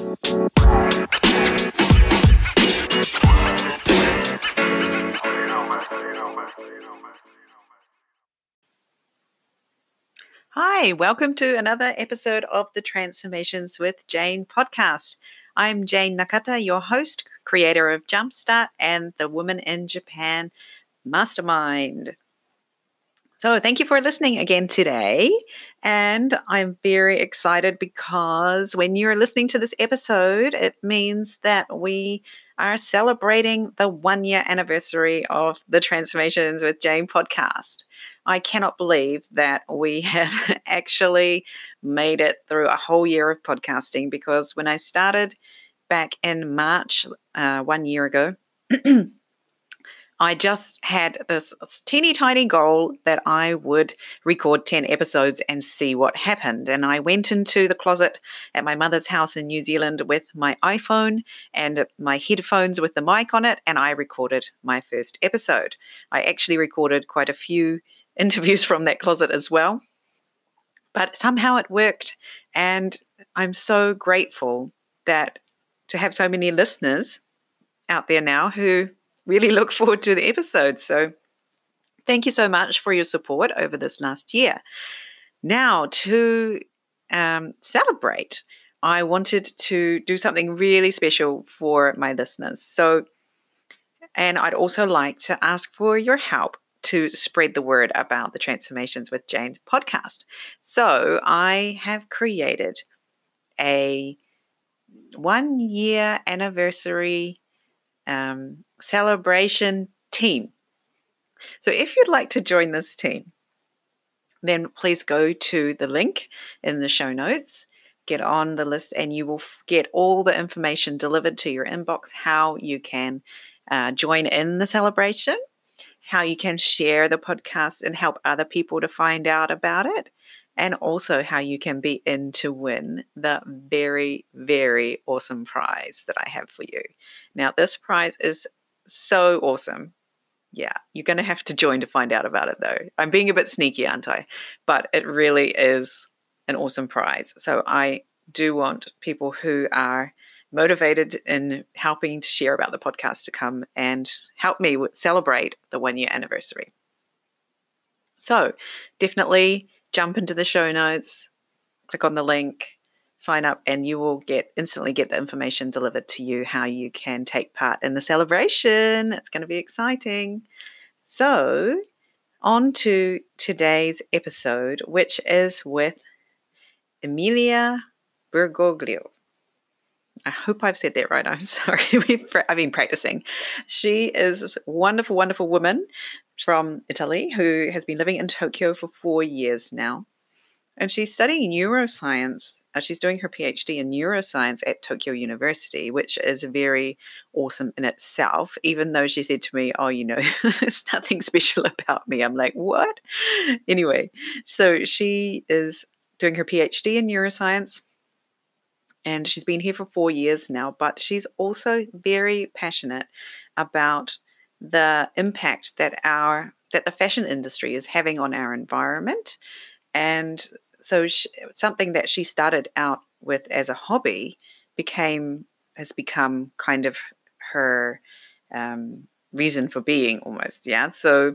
Hi, welcome to another episode of the Transformations with Jane podcast. I'm Jane Nakata, your host, creator of Jumpstart and the Woman in Japan Mastermind. So, thank you for listening again today. And I'm very excited because when you're listening to this episode, it means that we are celebrating the one year anniversary of the Transformations with Jane podcast. I cannot believe that we have actually made it through a whole year of podcasting because when I started back in March, uh, one year ago, I just had this teeny tiny goal that I would record 10 episodes and see what happened. And I went into the closet at my mother's house in New Zealand with my iPhone and my headphones with the mic on it, and I recorded my first episode. I actually recorded quite a few interviews from that closet as well. But somehow it worked. And I'm so grateful that to have so many listeners out there now who really look forward to the episodes. So thank you so much for your support over this last year. Now, to um, celebrate, I wanted to do something really special for my listeners. So, and I'd also like to ask for your help to spread the word about the Transformations with Jane podcast. So I have created a one year anniversary um, celebration team. So if you'd like to join this team, then please go to the link in the show notes, get on the list, and you will get all the information delivered to your inbox how you can uh, join in the celebration how you can share the podcast and help other people to find out about it, and also how you can be in to win the very, very awesome prize that I have for you. Now, this prize is so awesome. Yeah, you're going to have to join to find out about it though. I'm being a bit sneaky, aren't I? But it really is an awesome prize. So I do want people who are motivated in helping to share about the podcast to come and help me celebrate the one year anniversary. So definitely jump into the show notes, click on the link, sign up, and you will get instantly get the information delivered to you how you can take part in the celebration. It's going to be exciting. So, on to today's episode, which is with Emilia Bergoglio. I hope I've said that right. I'm sorry. I've been practicing. She is a wonderful, wonderful woman from Italy who has been living in Tokyo for four years now. And she's studying neuroscience. She's doing her PhD in neuroscience at Tokyo University, which is very awesome in itself. Even though she said to me, Oh, you know, there's nothing special about me. I'm like, What? Anyway, so she is doing her PhD in neuroscience and she's been here for four years now, but she's also very passionate about the impact that our that the fashion industry is having on our environment. And so she, something that she started out with as a hobby became has become kind of her um, reason for being almost yeah? So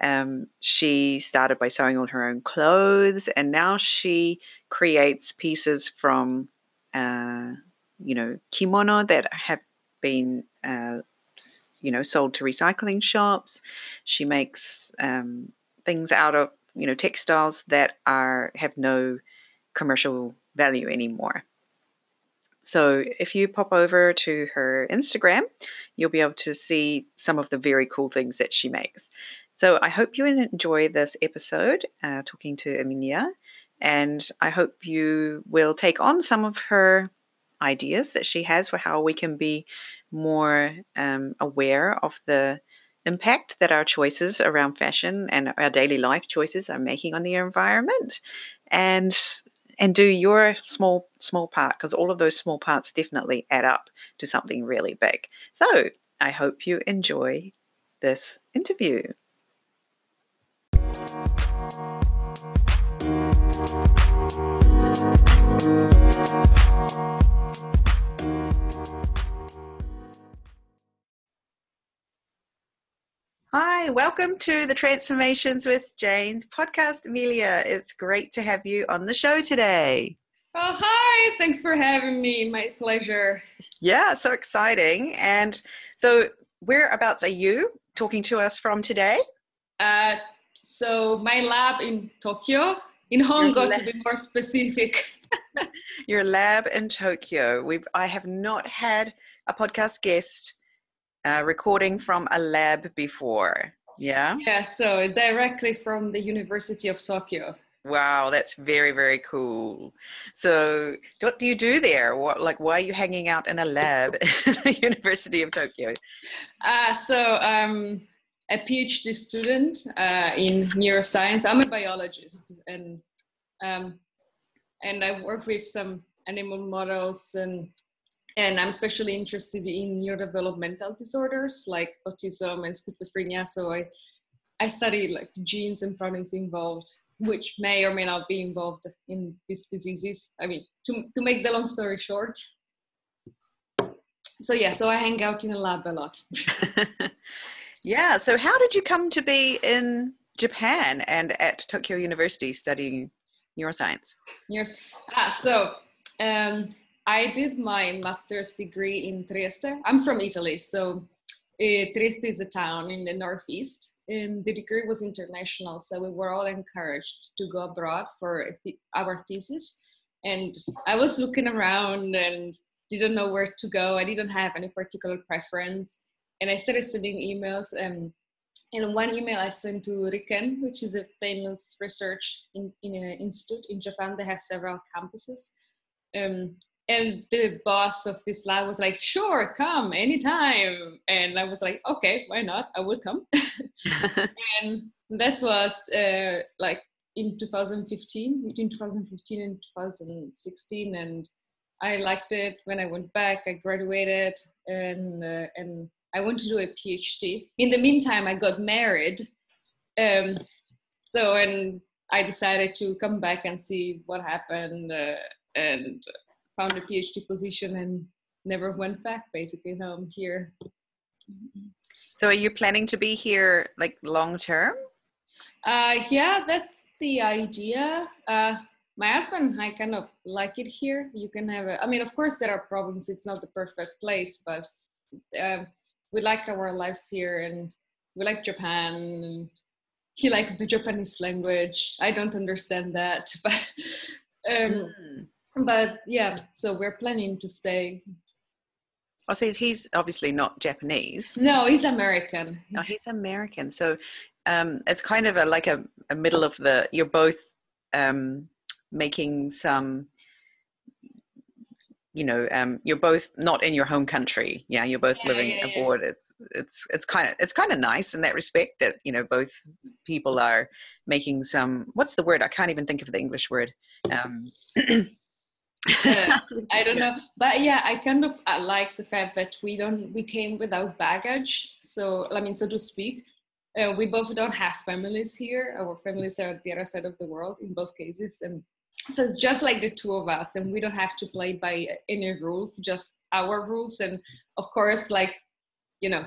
um, she started by sewing on her own clothes and now she creates pieces from uh, you know, kimono that have been, uh, you know, sold to recycling shops. She makes um, things out of, you know, textiles that are have no commercial value anymore. So if you pop over to her Instagram, you'll be able to see some of the very cool things that she makes. So I hope you enjoy this episode uh, talking to Emilia. And I hope you will take on some of her ideas that she has for how we can be more um, aware of the impact that our choices around fashion and our daily life choices are making on the environment. And and do your small small part because all of those small parts definitely add up to something really big. So i hope you enjoy this interview Hi, welcome to the Transformations with Jane's podcast, Amelia. It's great to have you on the show today. Oh, hi. Thanks for having me. My pleasure. Yeah, so exciting. And so, whereabouts are you talking to us from today? Uh, so, my lab in Tokyo, in Hongo, to be more specific. Your lab in Tokyo. We've I have not had a podcast guest uh, recording from a lab before. Yeah. Yeah. So directly from the University of Tokyo. Wow, that's very very cool. So, what do you do there? What like why are you hanging out in a lab at the University of Tokyo? Uh, so I'm a PhD student uh, in neuroscience. I'm a biologist, and um, and I work with some animal models and and I'm especially interested in neurodevelopmental disorders like autism and schizophrenia. So I I study like genes and proteins involved, which may or may not be involved in these diseases. I mean, to to make the long story short. So yeah, so I hang out in a lab a lot. yeah. So how did you come to be in Japan and at Tokyo University studying neuroscience? Yes. Ah, so um, I did my master's degree in Trieste. I'm from Italy, so uh, Trieste is a town in the northeast, and the degree was international. So we were all encouraged to go abroad for th- our thesis. And I was looking around and didn't know where to go. I didn't have any particular preference, and I started sending emails. And and one email I sent to Riken, which is a famous research in, in an institute in Japan. They have several campuses. Um, and the boss of this lab was like sure come anytime. And i was like okay why not? I will come. And that was uh, like in 2015 between 2015 and 2016 and i liked it. When i went back i graduated and uh, and i wanted to do a phd in the meantime i got married. Um, so and i decided to come back and see what happened uh, and found a PhD position and never went back. Basically, now I'm here. So, are you planning to be here like long term? Uh, yeah, that's the idea. Uh, my husband, I kind of like it here. You can have a, I mean, of course, there are problems. It's not the perfect place, but um, we like our lives here and we like Japan. he likes the Japanese language. I don't understand that, but um, mm but yeah so we're planning to stay I oh, see he's obviously not Japanese. No, he's American. No, he's American. So um, it's kind of a like a, a middle of the. You're both um, making some. You know, um, you're both not in your home country. Yeah, you're both yeah, living yeah, abroad. Yeah. It's it's it's kind of it's kind of nice in that respect that you know both people are making some. What's the word? I can't even think of the English word. Uh, I don't know, but yeah, I kind of I like the fact that we don't we came without baggage. So I mean, so to speak, uh, we both don't have families here. Our families are at the other side of the world in both cases, and so it's just like the two of us, and we don't have to play by any rules, just our rules, and of course, like you know,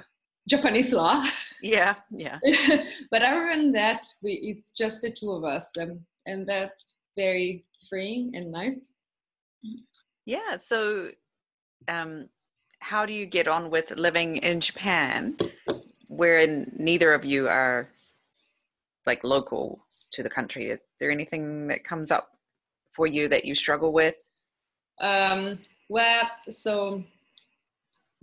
Japanese law. Yeah, yeah. but other than that, we it's just the two of us, and and that's very freeing and nice. Yeah. So, um, how do you get on with living in Japan, wherein neither of you are like local to the country? Is there anything that comes up for you that you struggle with? Um, well, so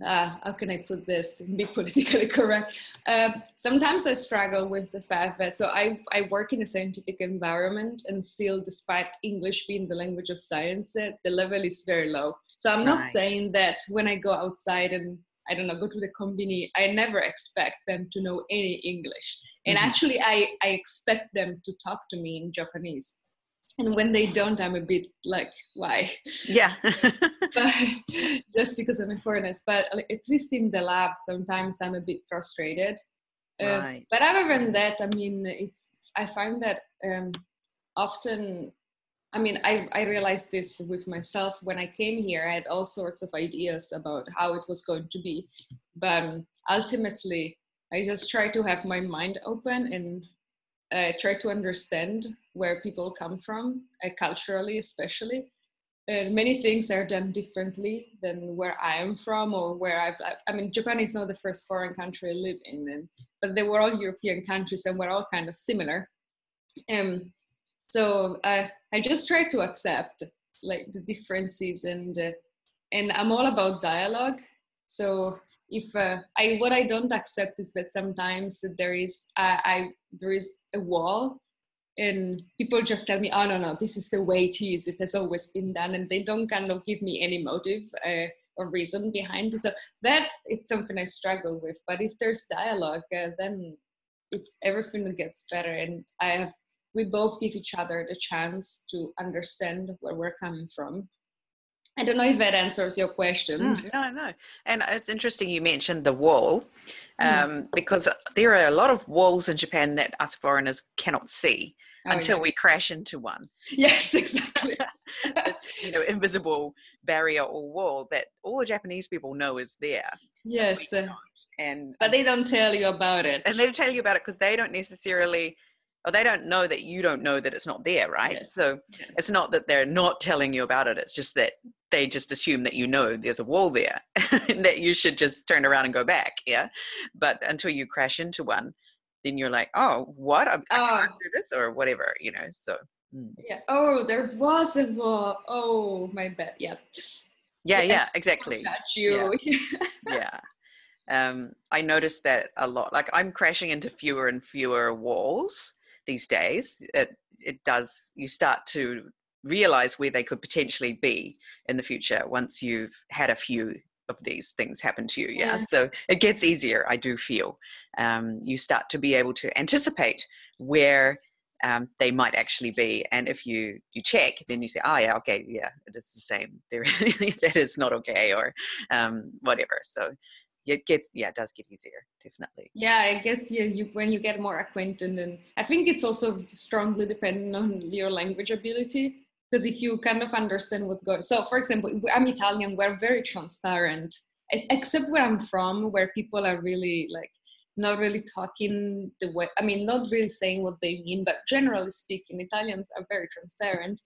uh, how can I put this and be politically correct? Uh, sometimes I struggle with the fact that so I, I work in a scientific environment and still, despite English being the language of science, uh, the level is very low. So I'm not right. saying that when I go outside and I don't know, go to the company, I never expect them to know any English. And mm-hmm. actually, I, I expect them to talk to me in Japanese and when they don't i'm a bit like why? Yeah. But just because i'm a foreigner but at least in the lab sometimes i'm a bit frustrated. Uh, right. uh, but other than that i mean it's i find that um, often i mean I, I realized this with myself. When i came here i had all sorts of ideas about how it was going to be. But um, ultimately I just try to have my mind open and uh, try to understand where people come from, uh, culturally especially. Uh, many things are done differently than where I am from or where I've. I mean, Japan is not the first foreign country I live in, and, but they were all European countries and we're all kind of similar. Um, so I, I just try to accept like the differences and uh, and I'm all about dialogue. So if uh, I what I don't accept is that sometimes there is I, I there is a wall and people just tell me oh no no this is the way it is. It has always been done. And they don't kind of give me any motive uh, or reason behind it. So that it's something i struggle with. But if there's dialogue uh, then it's everything gets better. And i have we both give each other the chance to understand where we're coming from. I don't know if that answers your question. Mm, no, no. And it's interesting you mentioned the wall hmm. um, mm. because there are a lot of walls in Japan that us foreigners cannot see oh, until yeah. we crash into one. Yes, exactly. this, you know, invisible barrier or wall that all the Japanese people know is there. Yes. Uh, and but they don't tell you about it. And they don't tell you about it because they don't necessarily or they don't know that you don't know that it's not there right yes. so yes. it's not that they're not telling you about it it's just that they just assume that you know there's a wall there and that you should just turn around and go back yeah but until you crash into one then you're like oh what i, I can't oh. do this or whatever you know so mm. yeah oh there was a wall oh my bad yeah yeah yeah exactly got you yeah. yeah um, I noticed that a lot. Like I'm crashing into fewer and fewer walls these days it it does you start to realize where they could potentially be in the future once you've had a few of these things happen to you yeah, yeah. so it gets easier i do feel. Um, you start to be able to anticipate where um, they might actually be and if you you check then you say oh yeah okay yeah it is the same. There that is not okay or um, whatever. So it gets yeah it does get easier definitely. Yeah i guess yeah you when you get more acquainted and i think it's also strongly dependent on your language ability because if you kind of understand what goes so for example i'm italian we're very transparent except where i'm from where people are really like not really talking the way i mean not really saying what they mean but generally speaking italians are very transparent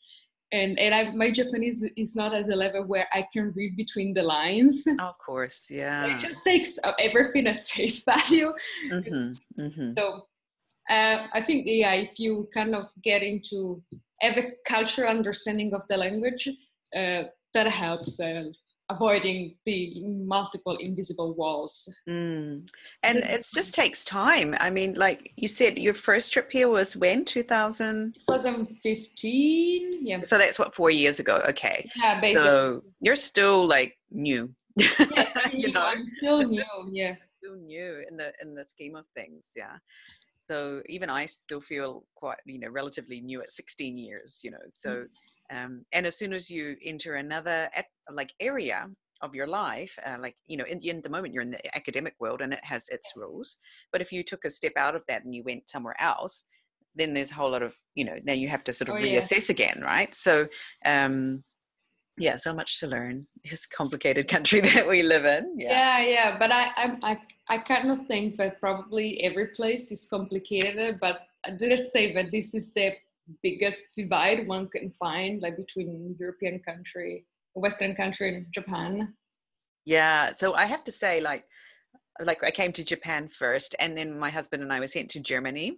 and and I, my Japanese is not at the level where I can read between the lines. Of course, yeah. So it just takes everything at face value. Mm-hmm, mm-hmm. So uh, I think yeah, if you kind of get into have a cultural understanding of the language, uh, that helps. Uh, avoiding the multiple invisible walls. Mm. And it just takes time. I mean, like you said, your first trip here was when? 2000? 2015. Yeah. So that's what, four years ago. Okay. Yeah, basically. So you're still like new. yes, I'm, you know? I'm still new. Yeah. Still new in the in the scheme of things. Yeah. So even I still feel quite, you know, relatively new at 16 years, you know. So mm um, and as soon as you enter another like area of your life uh, like you know in, in, the moment you're in the academic world and it has its rules but if you took a step out of that and you went somewhere else then there's a whole lot of you know now you have to sort of oh, reassess yeah. again right so um yeah so much to learn this complicated country that we live in yeah yeah, yeah. but I, I i i kind of think that probably every place is complicated but let's say that this is the biggest divide one can find like between European country, Western country and Japan? Yeah, so I have to say like like I came to Japan first and then my husband and I were sent to Germany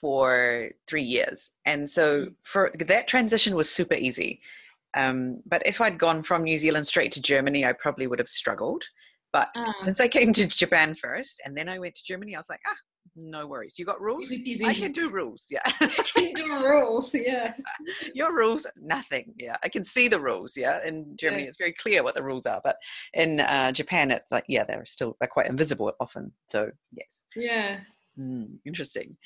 for 3 years. And so mm. for that transition was super easy. Um, but if I'd gone from New Zealand straight to Germany, I probably would have struggled. But uh. since I came to Japan first and then I went to Germany, I was like, ah, no worries. You got rules? I can do rules. Yeah. You can do rules. Yeah. Your rules, nothing. Yeah. I can see the rules. Yeah. In Germany, yeah. it's very clear what the rules are. But in uh, Japan, it's like, yeah, they're still, they're quite invisible often. So, yes. Yeah. Mm, interesting.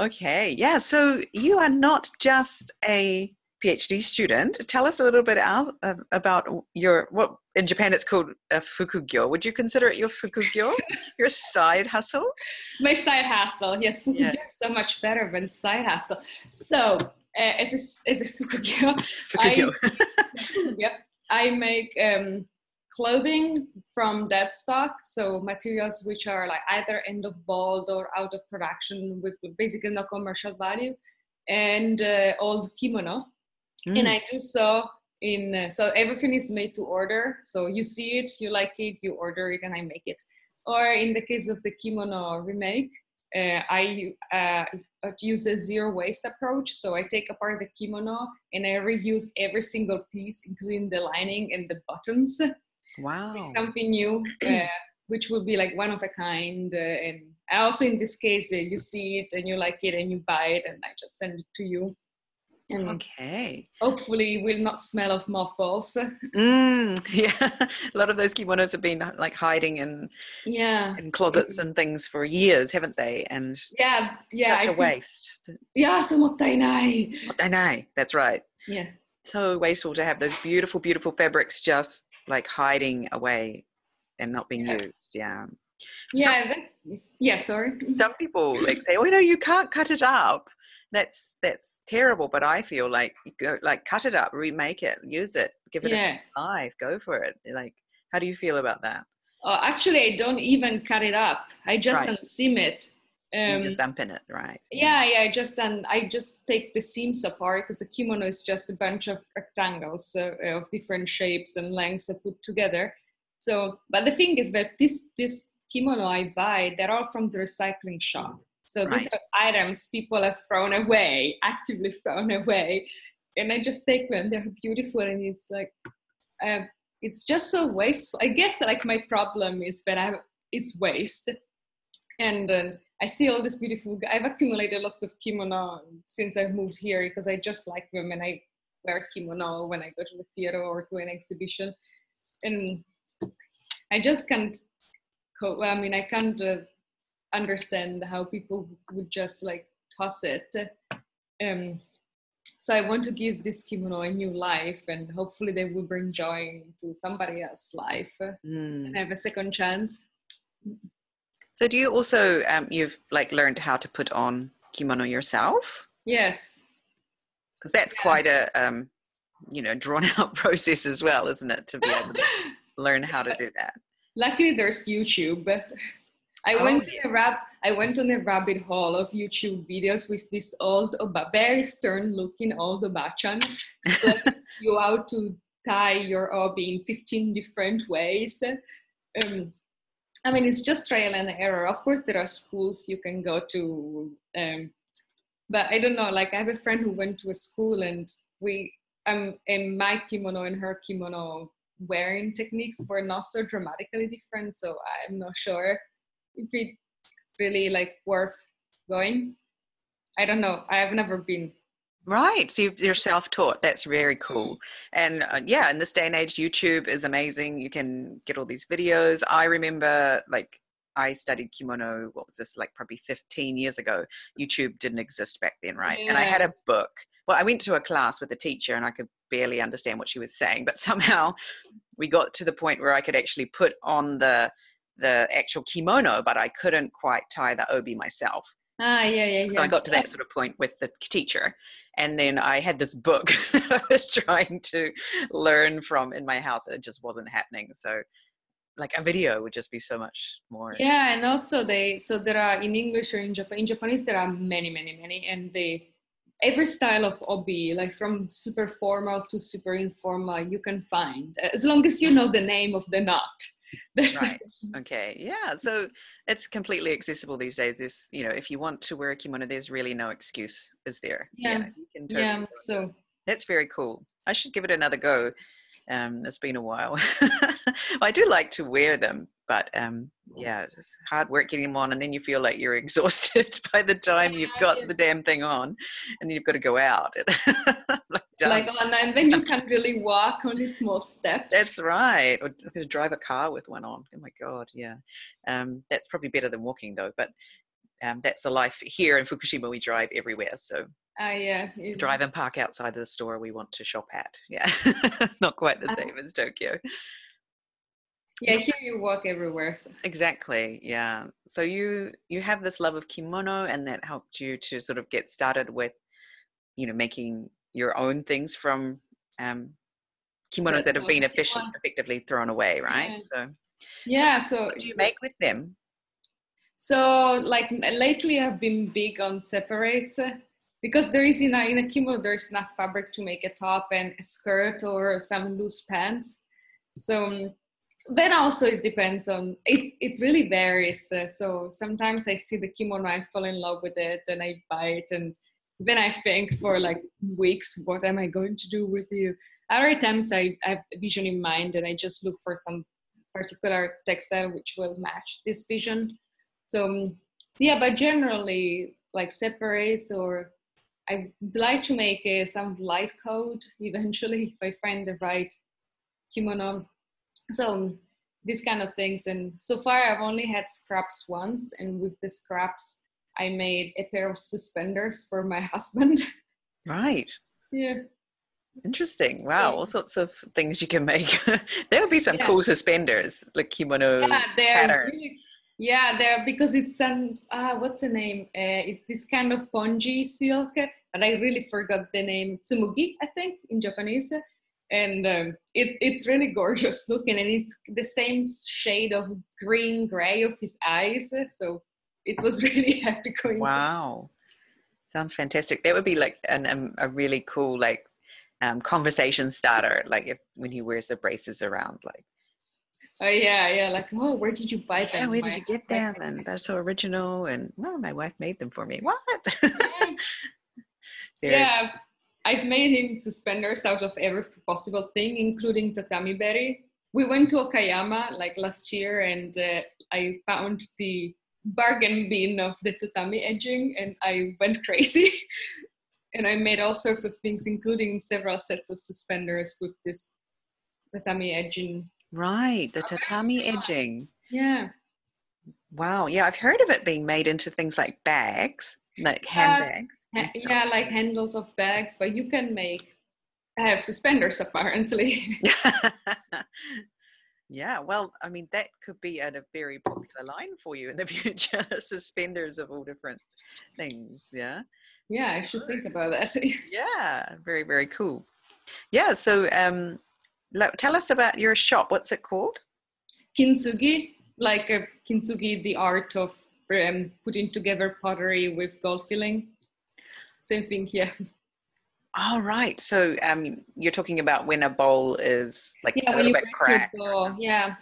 Okay. Yeah. So you are not just a PhD student. Tell us a little bit out, uh, about your what in Japan it's called a fukugyo. Would you consider it your fukugyo, your side hustle? My side hustle, yes. Fukugyo yeah. is so much better than side hustle. So uh, as a as a fukugyo, fukugyo. I, yep, I make um, clothing from dead stock, so materials which are like either end of bolt or out of production with basically no commercial value, and uh, old kimono. Mm. And I do so in uh, so everything is made to order. So you see it, you like it, you order it, and I make it. Or in the case of the kimono remake, uh, I uh, use a zero waste approach. So I take apart the kimono and I reuse every single piece, including the lining and the buttons. Wow. something new, uh, which will be like one of a kind. Uh, and also in this case, uh, you see it and you like it and you buy it, and I just send it to you. And okay. Hopefully, will not smell of mothballs. Mm, yeah, a lot of those kimonos have been like hiding in yeah in closets and things for years, haven't they? And yeah, yeah, such I a waste. Yeah, so mottainai. Mottainai. That's right. Yeah. So wasteful to have those beautiful, beautiful fabrics just like hiding away and not being yeah. used. Yeah. Yeah. yeah. Sorry. Some people like say, "Oh, you know, you can't cut it up." That's that's terrible but i feel like go like cut it up remake it use it give it yeah. a life go for it. Like how do you feel about that? Oh, actually i don't even cut it up. I just right. unseam it um, you just unpin it right. yeah yeah i just and i just take the seams apart because the kimono is just a bunch of rectangles uh, of different shapes and lengths are put together. So but the thing is that this this kimono i buy they're all from the recycling shop so right. these are items people have thrown away, actively thrown away. And I just take them, they're beautiful. And it's like, uh, it's just so wasteful. I guess like my problem is that I it's waste. And uh, I see all this beautiful, I've accumulated lots of kimono since I've moved here because I just like them and I wear kimono when I go to the theater or to an exhibition. And I just can't, co- I mean, I can't uh, understand how people would just like toss it. Um, so I want to give this kimono a new life, and hopefully they will bring joy to somebody else's life mm. and have a second chance. So, do you also um, you've like learned how to put on kimono yourself? Yes, because that's yeah. quite a um, you know drawn out process as well, isn't it? To be able to learn how to do that. Luckily, there's YouTube. I oh, went yeah. to a rab- I went on a rabbit hole of YouTube videos with this old, very stern-looking old obachan you how to tie your obi in 15 different ways. Um, I mean, it's just trial and error. Of course, there are schools you can go to, um, but I don't know. Like, I have a friend who went to a school, and we, um, in my kimono and her kimono wearing techniques were not so dramatically different. So I'm not sure if it's really like worth going. I don't know. I have never been. Right. So you're self taught. That's very cool. And uh, yeah, in this day and age, YouTube is amazing. You can get all these videos. I remember like I studied kimono, what was this, like probably 15 years ago. YouTube didn't exist back then, right? Yeah. And I had a book. Well, I went to a class with a teacher and I could barely understand what she was saying, but somehow we got to the point where I could actually put on the the actual kimono, but I couldn't quite tie the obi myself. Ah, yeah, yeah, yeah. So I got to that sort of point with the teacher. And then I had this book that I was trying to learn from in my house. It just wasn't happening. So like a video would just be so much more. Yeah, and also they so there are in English or in Japan in Japanese there are many, many, many, and they every style of obi, like from super formal to super informal, you can find as long as you know the name of the knot. right. Okay. Yeah. So it's completely accessible these days. This, you know, if you want to wear a kimono, there's really no excuse, is there? Yeah. Yeah. Totally yeah so that's very cool. I should give it another go. Um, it's been a while. I do like to wear them, but um, yeah, it's hard work getting them on, and then you feel like you're exhausted by the time you've got the damn thing on, and then you've got to go out. like, like on, and then you can't really walk only small steps. That's right. Or drive a car with one on. Oh my god, yeah. Um, that's probably better than walking though, but um, that's the life here in Fukushima. We drive everywhere, so uh, yeah, drive and park outside the store we want to shop at. Yeah, not quite the uh, same as Tokyo. Yeah, here you walk everywhere. So. Exactly. Yeah. So you you have this love of kimono, and that helped you to sort of get started with, you know, making your own things from um, kimonos that have been efficient, effectively thrown away, right? Yeah. So, yeah so what do you make with them? So, like lately, I've been big on separates uh, because there is in a, in a kimono there's enough fabric to make a top and a skirt or some loose pants. So um, then also it depends on it. It really varies. Uh, so sometimes I see the kimono, I fall in love with it, and I buy it, and then I think for like weeks, what am I going to do with you? Other times I, have a vision in mind, and I just look for some particular textile which will match this vision. So um, yeah, but generally like separates or I'd like to make a, some light coat eventually if I find the right kimono. So um, these kind of things. And so far I've only had scraps once, and with the scraps I made a pair of suspenders for my husband. Right. yeah. Interesting. Wow. Yeah. All sorts of things you can make. there would be some Yeah. cool suspenders, like kimono yeah, they're pattern. really, yeah, they're because it's some ah, what's the name? Uh, it's this kind of pongee silk, but I really forgot the name. Tsumugi, I think, in Japanese, and um, it, it's really gorgeous looking, and it's the same shade of green gray of his eyes. So it was really happy coincidence. Wow. Sounds fantastic. That would be like an, um, a really cool like um, conversation starter. Like if when he wears the braces around, like, Oh yeah, yeah. Like, oh, where did you buy them? yeah, where did you get them? And they're so original. And well, my wife made them for me. What? Yeah. Yeah, I've made him suspenders out of every possible thing, including tatami heri. We went to Okayama like last year, and uh, I found the bargain bin of the tatami edging, and I went crazy. and I made all sorts of things, including several sets of suspenders with this tatami edging. Right. The tatami edging. Yeah, Wow. Yeah, I've heard of it being made into things like bags, like handbags. and Ha- yeah, like handles of bags, but you can make have suspenders apparently. yeah, well, I mean, that could be at a very popular line for you in the future. Suspenders of all different things. Yeah. yeah, I should think about that. Yeah. Very, very cool. Yeah. So, um, lo- tell us about your shop. What's it called? kintsugi, like a kintsugi, the art of um, putting together pottery with gold filling. Same thing here. Oh, right. So, um, you're talking about when a bowl is like Yeah, a little bit cracked, bowl, yeah,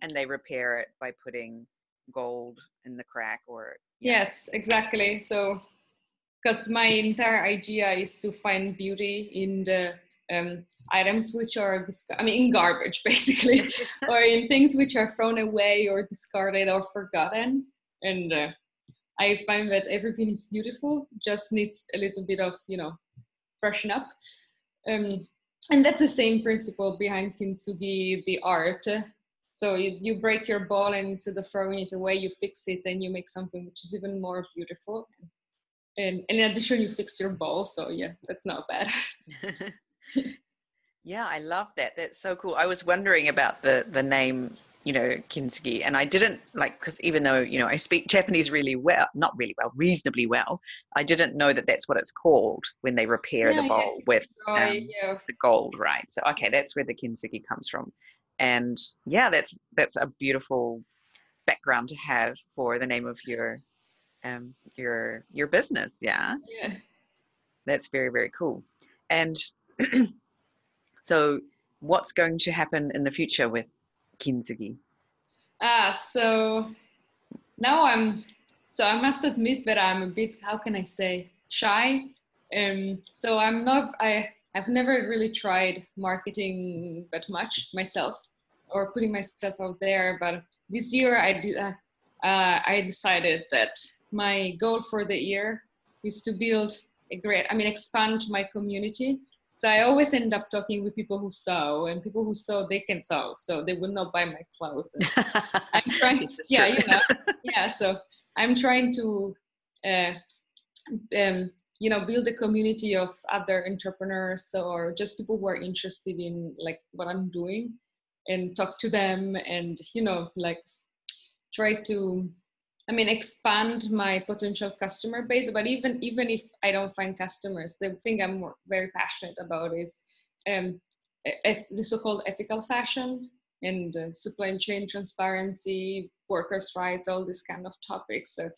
and they repair it by putting gold in the crack or yes, exactly. So, because my entire idea is to find beauty in the um, items which are, disc- I mean, in garbage basically, or in things which are thrown away or discarded or forgotten. And uh, I find that everything is beautiful, just needs a little bit of, you know, freshen up. Um, and that's the same principle behind kintsugi, the art. So you, you break your ball and instead of throwing it away, you fix it and you make something which is even more beautiful. And, and in addition, you fix your ball. So yeah, that's not bad. yeah, I love that. That's so cool. I was wondering about the the name, you know, kintsugi, and I didn't like because even though you know I speak Japanese really well, not really well, reasonably well, I didn't know that that's what it's called when they repair Yeah, the yeah. bowl with Right, Um, yeah. the gold, right? So okay, that's where the kintsugi comes from, and yeah, that's that's a beautiful background to have for the name of your um your your business. Yeah. Yeah. That's very, very cool. And so, what's going to happen in the future with Kintsugi? Ah, so now I'm. So I must admit that I'm a bit. How can I say shy? Um. So I'm not. I. I've never really tried marketing that much myself, or putting myself out there. But this year I did. Uh, uh, I decided that my goal for the year is to build a great. I mean, expand my community. So I always end up talking with people who sew, and people who sew they can sew, so they will not buy my clothes. I'm trying, yeah, you know, yeah. So I'm trying to, uh, um, you know, build a community of other entrepreneurs or just people who are interested in like what I'm doing, and talk to them, and you know, like try to, I mean, expand my potential customer base. But even even if I don't find customers, the thing I'm very passionate about is um, the so-called ethical fashion and uh, supply chain transparency, workers' rights, all these kind of topics. So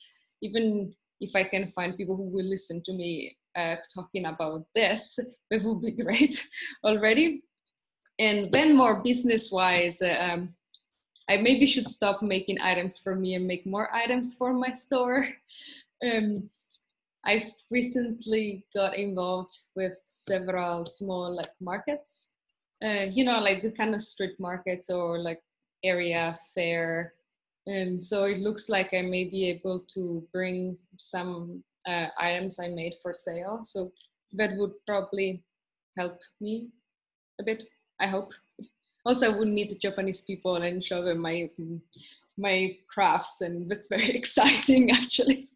even if I can find people who will listen to me uh, talking about this, that would be great already. And then more business-wise, uh, um, I maybe should stop making items for me and make more items for my store. Um, I recently got involved with several small like markets, uh, you know, like the kind of street markets or like area fair. And so it looks like I may be able to bring some uh, items I made for sale. So that would probably help me a bit. I hope. Also, I would meet Japanese people and show them my my crafts, and that's very exciting, actually.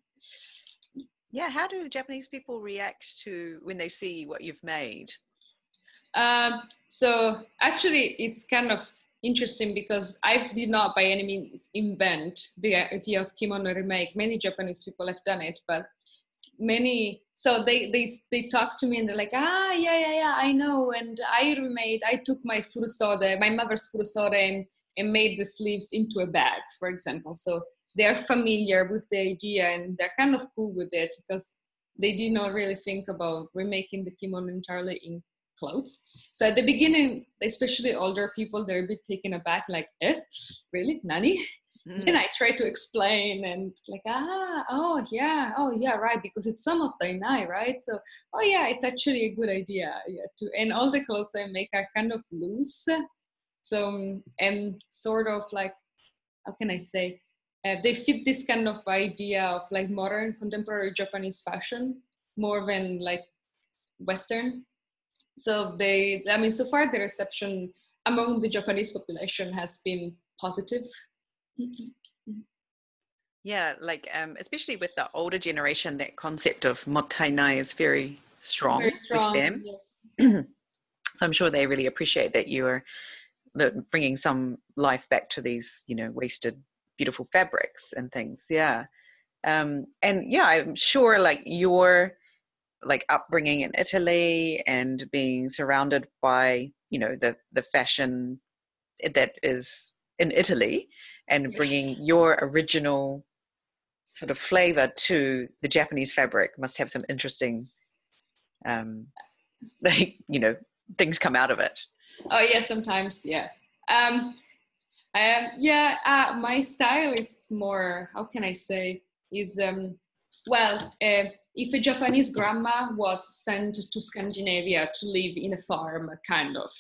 Yeah, how do Japanese people react to when they see what you've made? Um, so actually, it's kind of interesting because I did not by any means invent the idea of kimono remake. Many Japanese people have done it, but many so they they they talk to me and they're like ah yeah yeah yeah i know and i remade i took my furisode my mother's furisode and, and made the sleeves into a bag for example so they're familiar with the idea and they're kind of cool with it because they did not really think about remaking the kimono entirely in clothes. So at the beginning, especially older people, they're a bit taken aback, like, eh, really, nani? Mm. Then I try to explain and like, ah, oh yeah, oh yeah, right, because it's so mottainai, right? So, oh yeah, it's actually a good idea. Yeah, to and all the clothes I make are kind of loose, so um, and sort of like, how can I say? uh, they fit this kind of idea of like modern contemporary Japanese fashion more than like Western. So they, I mean, so far the reception among the Japanese population has been positive. Yeah, like um, especially with the older generation, that concept of mottainai is very strong, very strong with them. Yes. so I'm sure they really appreciate that you are bringing some life back to these, you know, wasted beautiful fabrics and things yeah um, and yeah i'm sure like your like upbringing in italy and being surrounded by you know the the fashion that is in italy and yes. bringing your original sort of flavor to the japanese fabric must have some interesting um like you know things come out of it oh yeah sometimes yeah um um, yeah, uh, my style is more, how can I say, is, um, well, uh, if a Japanese grandma was sent to Scandinavia to live in a farm, kind of.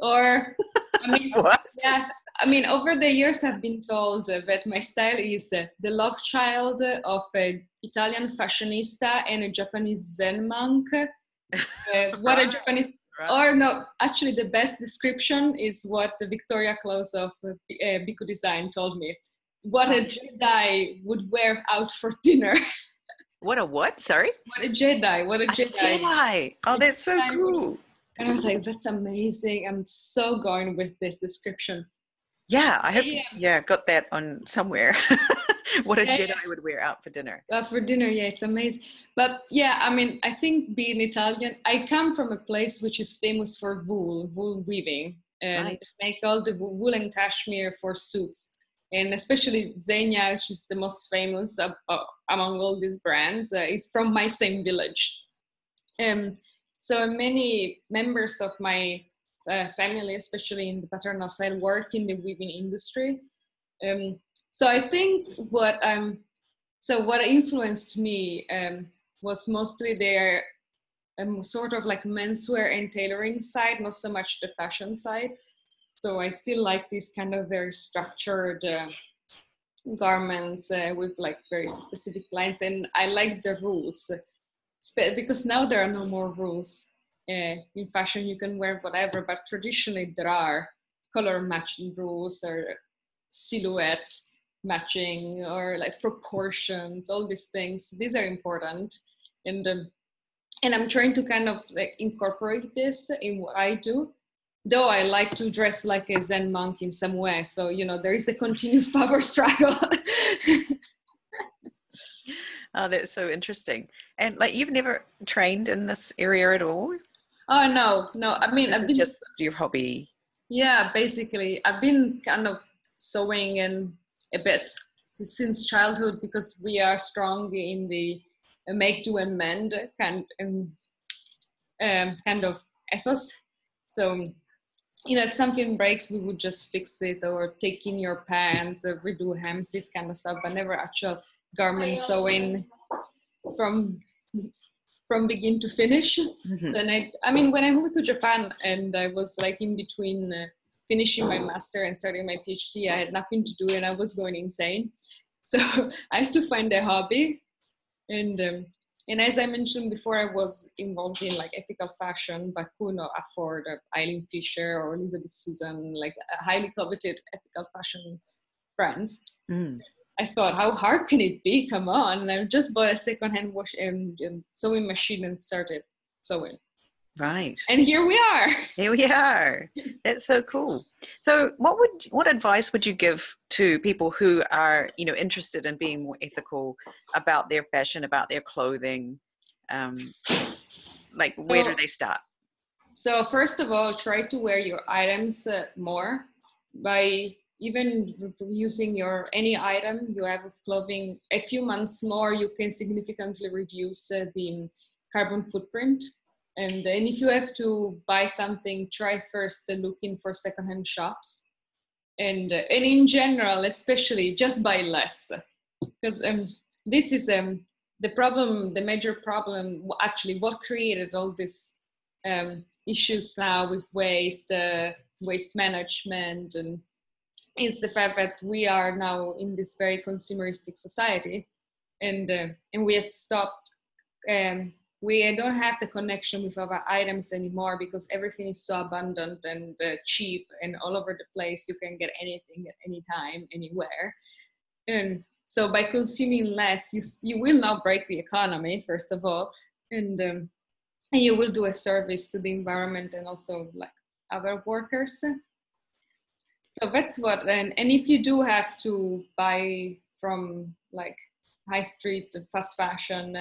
Or, I mean, what? yeah, I mean, over the years, I've been told that my style is uh, the love child of an Italian fashionista and a Japanese Zen monk. Uh, what a Japanese or no, actually, the best description is what the Victoria Close of uh, uh Biku Design told me. What a Jedi would wear out for dinner. what a what? Sorry. What a Jedi! What a, a Jedi! Jedi! Oh, that's so cool. And I was like, that's amazing. I'm so going with this description. Yeah, I hope. Yeah, yeah got that on somewhere. what a yeah, Jedi yeah. would wear out for dinner. Uh, for dinner, yeah, it's amazing. But yeah, I mean, I think being Italian, I come from a place which is famous for wool, wool weaving, and right. make all the wool and cashmere for suits. And especially Zegna, which is the most famous of, uh, among all these brands, uh, is from my same village. Um, so many members of my uh, family, especially in the paternal side, worked in the weaving industry. Um, so I think what um so what influenced me um, was mostly their um, sort of like menswear and tailoring side, not so much the fashion side. So I still like these kind of very structured uh, garments uh, with like very specific lines, and I like the rules because now there are no more rules. Uh, in fashion, you can wear whatever, but traditionally there are color matching rules or silhouette matching or like proportions all these things. These are important. And um, and i'm trying to kind of like incorporate this in what i do though i like to dress like a zen monk in some way. So you know there is a continuous power struggle. Oh that's so interesting. And like you've never trained in this area at all Oh no, no. I mean, this I've been just your hobby. Yeah, basically, I've been kind of sewing and a bit since childhood because we are strong in the make, do, and mend kind um, um, kind of ethos. So, you know, if something breaks, we would just fix it or take in your pants, or redo hems, this kind of stuff, but never actual garment sewing from from begin to finish. Mm-hmm. Then I, I mean, when I moved to Japan and I was like in between uh, finishing my master and starting my PhD, I had nothing to do and I was going insane. So I had to find a hobby, and um, and as I mentioned before, I was involved in like ethical fashion, know afford uh, Eileen Fisher or Elizabeth Suzann, like highly coveted ethical fashion brands. Mm. I thought, how hard can it be? Come on! And I just bought a secondhand wash and, and sewing machine and started sewing. Right. And here we are. Here we are. That's so cool. So, what would what advice would you give to people who are, you know, interested in being more ethical about their fashion, about their clothing? Um, like, so, where do they start? So, first of all, try to wear your items uh, more by even using your any item you have of clothing a few months more you can significantly reduce uh, the carbon footprint. And and if you have to buy something try first uh, looking for secondhand shops. And uh, and in general especially just buy less. Because um, this is um, the problem the major problem actually what created all these um, issues now with waste uh, waste management and it's the fact that we are now in this very consumeristic society. And uh, and we have stopped um, we don't have the connection with our items anymore because everything is so abundant and uh, cheap and all over the place. You can get anything at any time anywhere. And so by consuming less you, you will not break the economy first of all. And um, and you will do a service to the environment and also like other workers so that's what and, and if you do have to buy from like high street fast fashion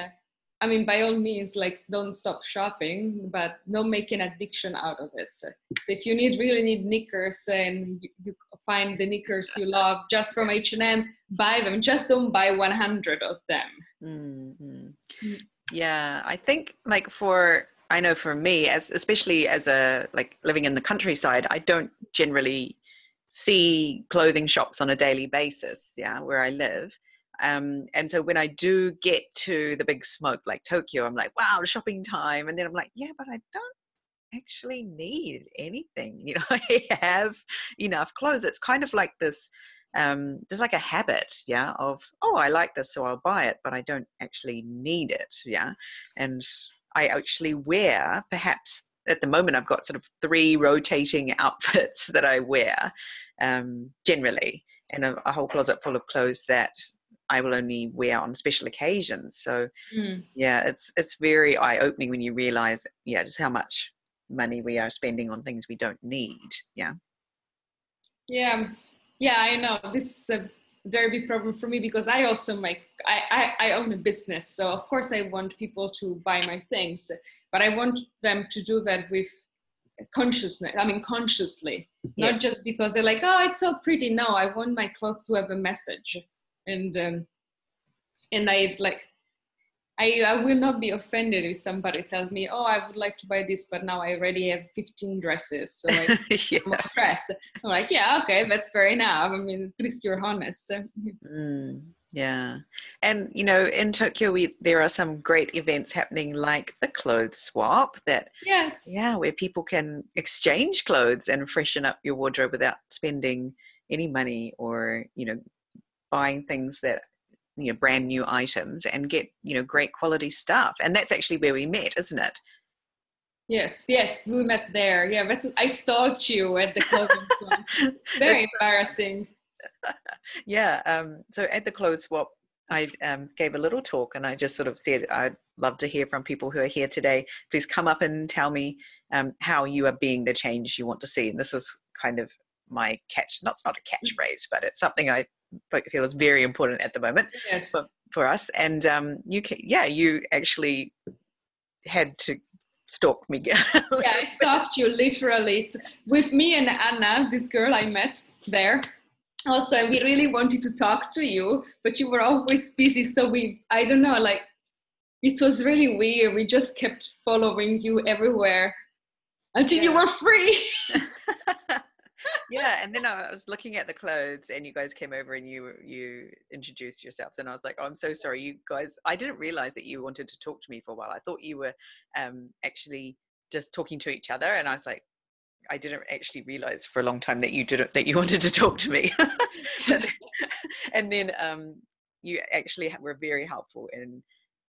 i mean by all means like don't stop shopping but don't make an addiction out of it. So if you need really need knickers and you, you find the knickers you love just from h&m buy them. Just don't buy 100 of them. Mm-hmm. yeah i think like for i know for me as especially as a like living in the countryside i don't generally see clothing shops on a daily basis, yeah, where I live. Um, and so when I do get to the big smoke like Tokyo, I'm like, wow, shopping time. And then I'm like, yeah, but I don't actually need anything. You know, I have enough clothes. It's kind of like this, um, there's like a habit, yeah, of, oh, I like this, so I'll buy it, but I don't actually need it, yeah. And I actually wear perhaps at the moment I've got sort of three rotating outfits that I wear um, generally, and a, a, whole closet full of clothes that I will only wear on special occasions. So mm. yeah, it's it's very eye opening when you realize yeah just how much money we are spending on things we don't need. Yeah. Yeah, yeah, I know this is a very big problem for me because I also make I, I, I own a business so of course I want people to buy my things but I want them to do that with consciousness I mean consciously yes. not just because they're like oh it's so pretty no I want my clothes to have a message and um, and I like I, I will not be offended if somebody tells me, "Oh, I would like to buy this, but now I already have 15 dresses, so I yeah. am dress." I'm like, "Yeah, okay, that's fair enough. I mean, at least you're honest." Mm, yeah, and you know, in Tokyo, we there are some great events happening, like the clothes swap. That yes, yeah, where people can exchange clothes and freshen up your wardrobe without spending any money or you know buying things that you know brand new items and get you know great quality stuff. And that's actually where we met isn't it? Yes yes we met there. Yeah but i stalked you at the clothing swap very embarrassing. Yeah um so at the clothes swap I um, gave a little talk and I just sort of said, I'd love to hear from people who are here today. Please come up and tell me um, how you are being the change you want to see. And this is kind of my catch, not, it's not a catchphrase, but it's something I feel is very important at the moment yes. for, for us. And um, you, can, yeah, you actually had to stalk me. yeah, I stalked you literally with me and Anna, this girl I met there. Also, we really wanted to talk to you, but you were always busy. So we, I don't know, like it was really weird. We just kept following you everywhere until yeah. you were free. yeah, and then I was looking at the clothes, and you guys came over and you you introduced yourselves, and I was like, "Oh, I'm so sorry, you guys. I didn't realize that you wanted to talk to me for a while. I thought you were um, actually just talking to each other, and I was like, I didn't actually realize for a long time that you didn't that you wanted to talk to me. and then um, you actually were very helpful in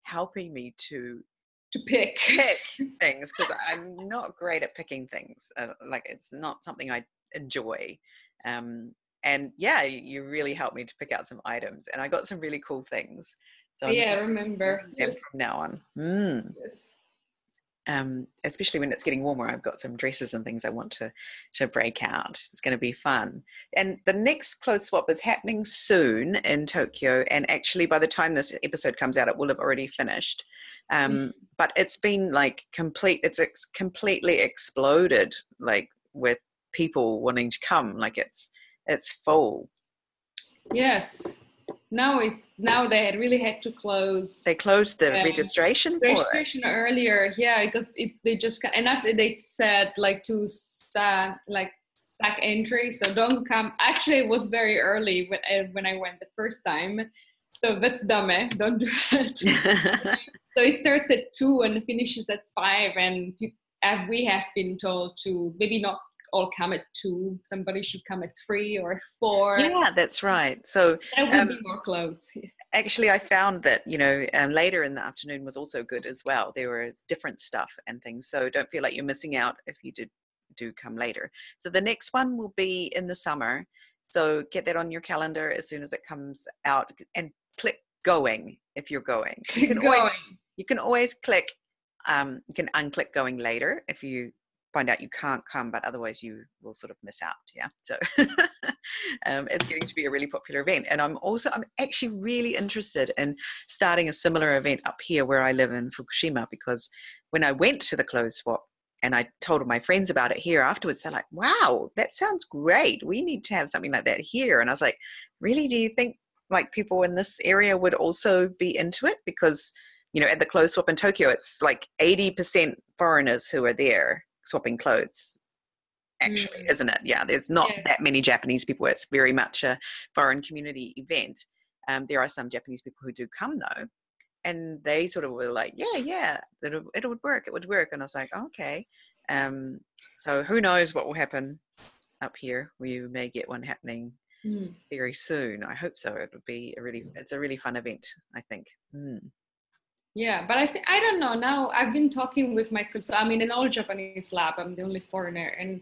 helping me to to pick pick things because I'm not great at picking things. Uh, like it's not something I enjoy. Um, and yeah, you really helped me to pick out some items, and I got some really cool things. So yeah, I remember. Yes. From now on. Mm. Yes um, especially when it's getting warmer. I've got some dresses and things I want to to break out. It's going to be fun. And the next clothes swap is happening soon in Tokyo. And actually, by the time this episode comes out, it will have already finished. Um, mm. But it's been like complete. It's ex- completely exploded, like with people wanting to come. Like it's it's full. Yes, now it now they had really had to close they closed the um, registration registration earlier yeah because it they just and after they said like to stack like stack entry so don't come actually it was very early when I, when I went the first time so that's dumb eh? don't do that so it starts at two and finishes at five and we have been told to maybe not all come at two. Somebody should come at three or four. Yeah, that's right. So there would um, be more clothes. Actually, I found that you know um, later in the afternoon was also good as well. There were different stuff and things. So don't feel like you're missing out if you did do come later. So the next one will be in the summer. So get that on your calendar as soon as it comes out and click going if you're going. You can going. always you can always click um, you can unclick going later if you find out you can't come, but otherwise you will sort of miss out. Yeah. So um, it's getting to be a really popular event. And I'm also, I'm actually really interested in starting a similar event up here where I live in Fukushima because when I went to the clothes swap and I told my friends about it here afterwards, they're like, wow, that sounds great. We need to have something like that here. And I was like, really? Do you think like people in this area would also be into it? Because you know, at the clothes swap in Tokyo, it's like 80% foreigners who are there swapping clothes actually mm. isn't it? Yeah there's not yeah. that many japanese people it's very much a foreign community event. Um, there are some japanese people who do come though and they sort of were like yeah yeah it, it would work it would work and i was like okay. Um, so who knows what will happen up here. We may get one happening mm. very soon. I hope so. It would be a really it's a really fun event i think. Mm yeah but i think i don't know. Now i've been talking with my so i'm in an all japanese lab i'm the only foreigner and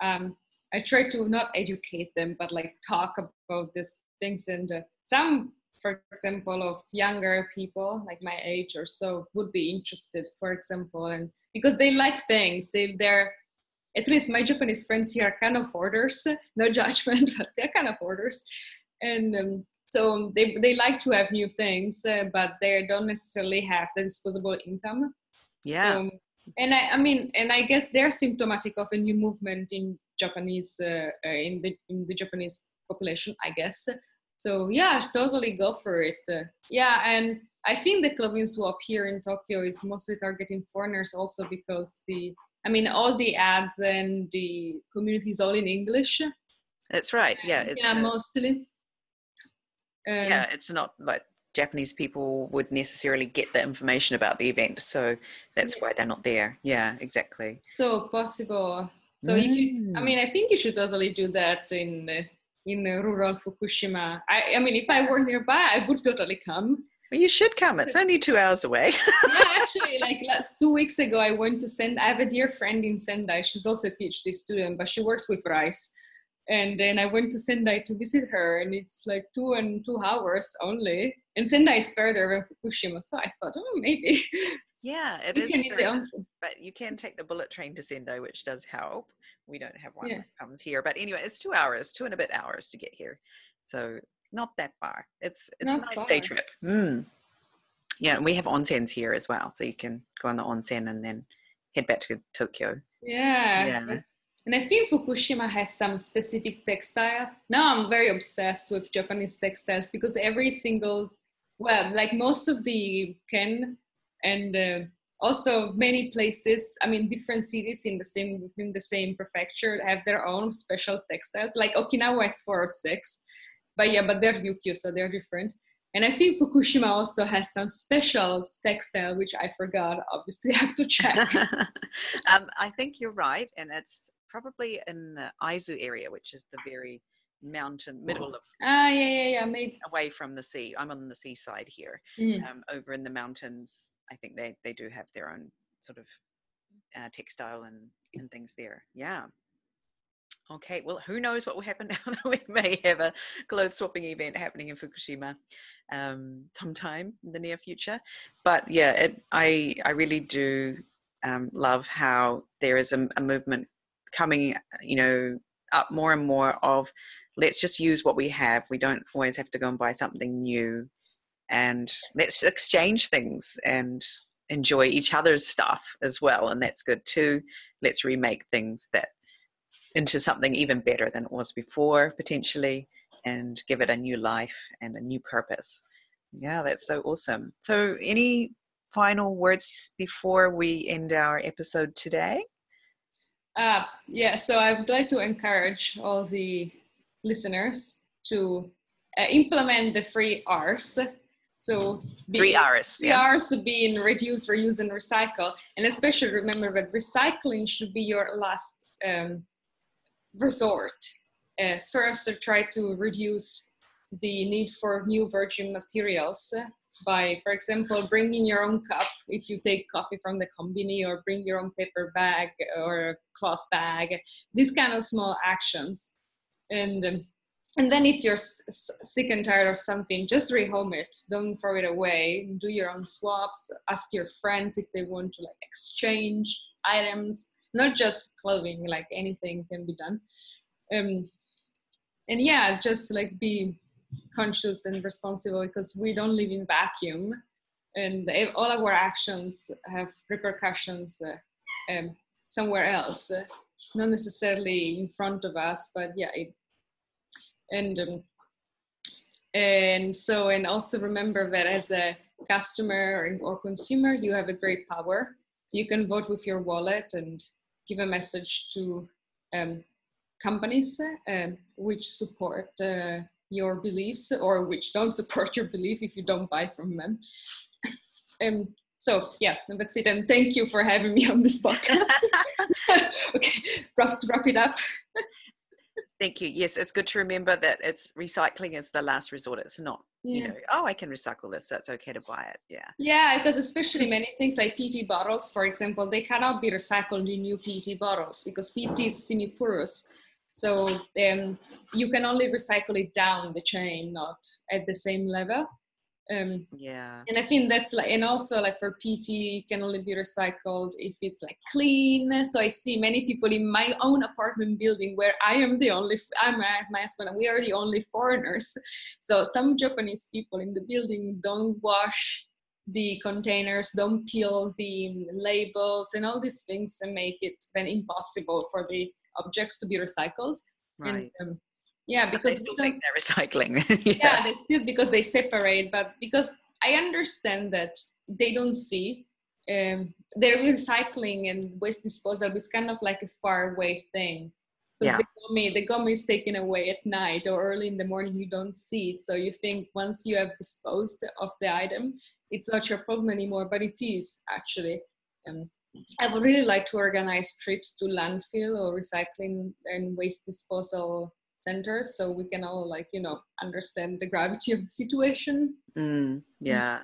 um, i try to not educate them but like talk about these things and uh, some for example of younger people like my age or so would be interested for example and because they like things they they're at least my japanese friends here are kind of hoarders no judgment but they're kind of hoarders and um, so they, they like to have new things uh, but they don't necessarily have the disposable income. Yeah. So, and I, I mean and i guess they're symptomatic of a new movement in japanese uh, uh, in the in the japanese population i guess. So yeah totally go for it. Uh, yeah and i think the clothing swap here in tokyo is mostly targeting foreigners also because the i mean all the ads and the community is all in english. That's right. Yeah yeah mostly um, yeah, it's not like Japanese people would necessarily get the information about the event, so that's yeah. why they're not there. Yeah, exactly. So possible. So mm. if you, I mm. mean, I think you should totally do that in in rural Fukushima. I, I mean, if I were nearby, I would totally come. Well, you should come. It's only two hours away. yeah, actually, like last two weeks ago, I went to send. I have a dear friend in Sendai. She's also a PhD student, but she works with rice and then I went to Sendai to visit her, and it's like two and two hours only. And Sendai is further than Fukushima, so I thought, oh, maybe. Yeah, it is. But you can take the bullet train to Sendai, which does help. We don't have one yeah. that comes here, but anyway, it's two hours, two and a bit hours to get here, so not that far. It's it's not a nice far. day trip. Mm. Yeah, and we have onsens here as well, so you can go on the onsen and then head back to Tokyo. Yeah. Yeah. And I think Fukushima has some specific textile. Now I'm very obsessed with Japanese textiles because every single, well, like most of the ken and uh, also many places, I mean, different cities in the same within the same prefecture have their own special textiles. Like Okinawa is 406, but yeah, but they're Ryukyu, so they're different. And I think Fukushima also has some special textile, which I forgot. Obviously, I have to check. um, I think you're right, and it's probably in the Aizu area, which is the very mountain middle of ah, yeah, yeah, yeah, maybe. away from the sea. I'm on the seaside here. Mm. Um, over in the mountains, I think they they do have their own sort of uh, textile and and things there. Yeah. Okay, well, who knows what will happen now that we may have a clothes swapping event happening in Fukushima um, sometime in the near future. But yeah, it, I I really do um, love how there is a, a movement coming, you know, up more and more of let's just use what we have. We don't always have to go and buy something new, and let's exchange things and enjoy each other's stuff as well, and that's good too. Let's remake things that into something even better than it was before potentially and give it a new life and a new purpose yeah that's so awesome so any final words before we end our episode today Uh, yeah, so I would like to encourage all the listeners to uh, implement the three R's. So be- three R's. Three yeah R's being reduce, reuse, and recycle. And especially remember that recycling should be your last um, resort. Uh, first, try to reduce the need for new virgin materials by, for example, bringing your own cup if you take coffee from the company, or bring your own paper bag or cloth bag. These kind of small actions. And um, and then if you're s- sick and tired of something, just rehome it. Don't throw it away. Do your own swaps. Ask your friends if they want to like exchange items, not just clothing. Like anything can be done. Um, and yeah, just like be conscious and responsible because we don't live in vacuum, and all our actions have repercussions uh, um, somewhere else, uh, not necessarily in front of us, but yeah, it and um, and so and also remember that as a customer or, consumer you have a great power. So you can vote with your wallet and give a message to um, companies um, which support uh, your beliefs or which don't support your belief if you don't buy from them. Um, so yeah that's it. And thank you for having me on this podcast. Okay wrap, to wrap it up. Thank you. Yes it's good to remember that it's recycling is the last resort. It's not you know oh i can recycle this so it's okay to buy it. Yeah. Yeah, because especially many things like PET bottles, for example, they cannot be recycled in new PET bottles because PET is semi-porous. So um, you can only recycle it down the chain, not at the same level. Um, yeah and I think that's like, and also like for PET, it can only be recycled if it's like clean. So I see many people in my own apartment building where I am the only, I'm my my husband, and we are the only foreigners. So some Japanese people in the building don't wash the containers, don't peel the labels, and all these things and make it then impossible for the objects to be recycled. right. And um, yeah, But they because still think they're recycling. Yeah they still because they separate but because i understand that they don't see um their recycling and waste disposal is kind of like a far away thing. Because Yeah. the gomi the gomi is taken away at night or early in the morning you don't see it. So you think once you have disposed of the item it's not your problem anymore but it is actually. Um, I would really like to organize trips to landfill or recycling and waste disposal centers so we can all like you know understand the gravity of the situation Mm, yeah.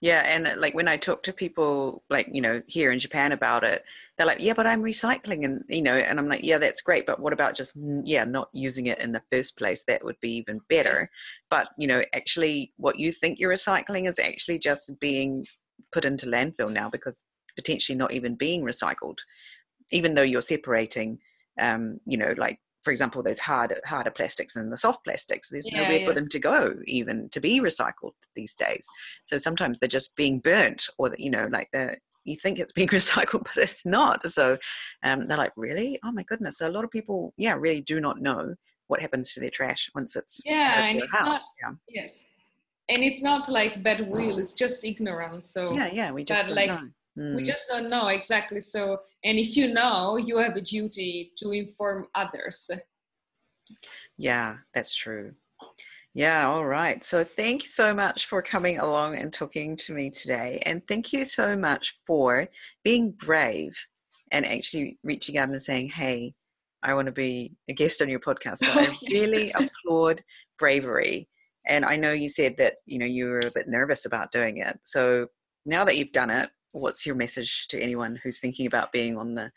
Yeah. And uh, like when I talk to people, like, you know, here in Japan about it, they're like, yeah, but I'm recycling. And, you know, and I'm like, yeah, that's great. But what about just, yeah, not using it in the first place? That would be even better. But, you know, actually, what you think you're recycling is actually just being put into landfill now because potentially not even being recycled, even though you're separating, um, you know, like, for example, there's hard, harder plastics and the soft plastics. There's Yeah, nowhere for them to go, even to be recycled these days. So sometimes they're just being burnt, or the- you know, like the you think it's being recycled, but it's not. So um, they're like, really? Oh my goodness. So a lot of people, yeah, really do not know what happens to their trash once it's yeah, and it's not, yeah. yes, and it's not like bad will; it's just ignorance. So yeah, yeah, we just like know. Mm. we just don't know exactly. So, and if you know, you have a duty to inform others. Yeah, that's true. Yeah, all right. So thank you so much for coming along and talking to me today. And thank you so much for being brave and actually reaching out and saying, hey, I want to be a guest on your podcast. So I really applaud bravery. And I know you said that, you know, you were a bit nervous about doing it. So now that you've done it, what's your message to anyone who's thinking about being on the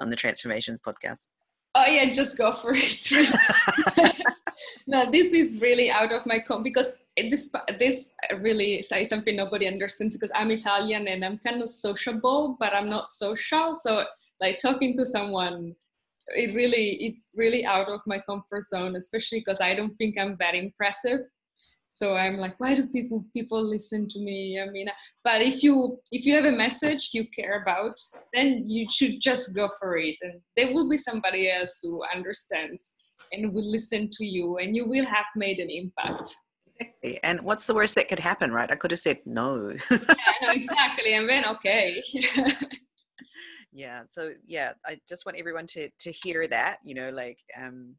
on the transformations podcast? Oh yeah, just go for it. no, this is really out of my com because this this really says something nobody understands because I'm Italian and I'm kind of sociable, but I'm not social. So like talking to someone, it really it's really out of my comfort zone, especially because I don't think I'm very impressive. So I'm like, why do people people listen to me? I mean, but if you if you have a message you care about, then you should just go for it, and there will be somebody else who understands and will listen to you and you will have made an impact. Exactly. And what's the worst that could happen right? I could have said no. Yeah no exactly. And then okay. Yeah so yeah i just want everyone to to hear that you know like um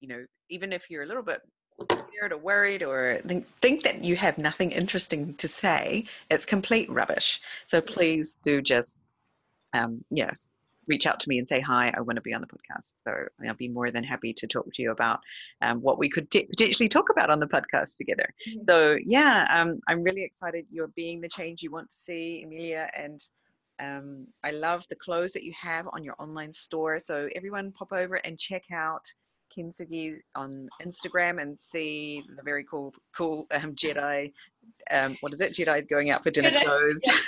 you know even if you're a little bit scared or worried or think, think that you have nothing interesting to say it's complete rubbish so please do just um yeah reach out to me and say, Hi, I want to be on the podcast. So I'll be more than happy to talk to you about um, what we could t- potentially talk about on the podcast together. Mm-hmm. So, yeah, um, I'm really excited you're being the change you want to see, Emilia. And um, I love the clothes that you have on your online store. So, everyone pop over and check out Kintsugi on Instagram and see the very cool, cool um, Jedi. Um, what is it? Jedi going out for dinner clothes. Yeah.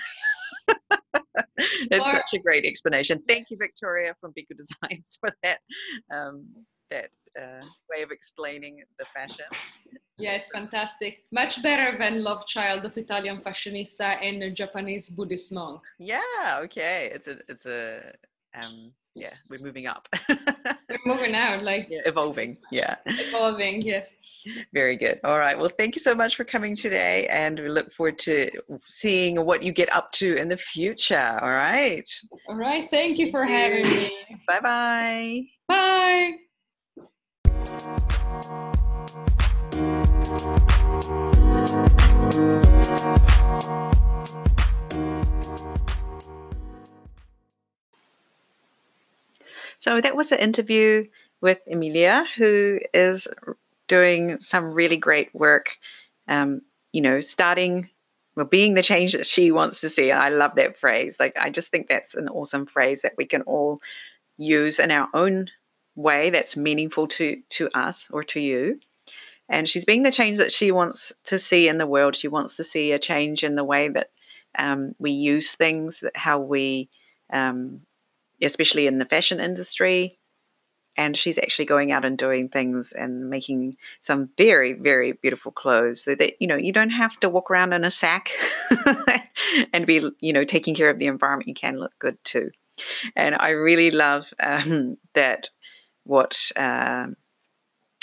it's or, such a great explanation. Thank you, Victoria from Biku Designs, for that um, that uh, way of explaining the fashion. Yeah, it's fantastic. Much better than Love Child of Italian Fashionista and a Japanese Buddhist monk. Yeah, okay. It's a it's a um yeah, we're moving up. we're moving out, like yeah, evolving. Yeah. Evolving, yeah. Very good. All right. Well, thank you so much for coming today, and we look forward to seeing what you get up to in the future. All right. All right. Thank you for having me. Bye-bye. Bye. So that was an interview with Emilia, who is doing some really great work. Um, you know, starting well, being the change that she wants to see. I love that phrase. Like, I just think that's an awesome phrase that we can all use in our own way that's meaningful to to us or to you. And she's being the change that she wants to see in the world. She wants to see a change in the way that um, we use things, that how we um, especially in the fashion industry. And she's actually going out and doing things and making some very, very beautiful clothes so that, you know, you don't have to walk around in a sack and be, you know, taking care of the environment. You can look good too. And I really love um, that what um,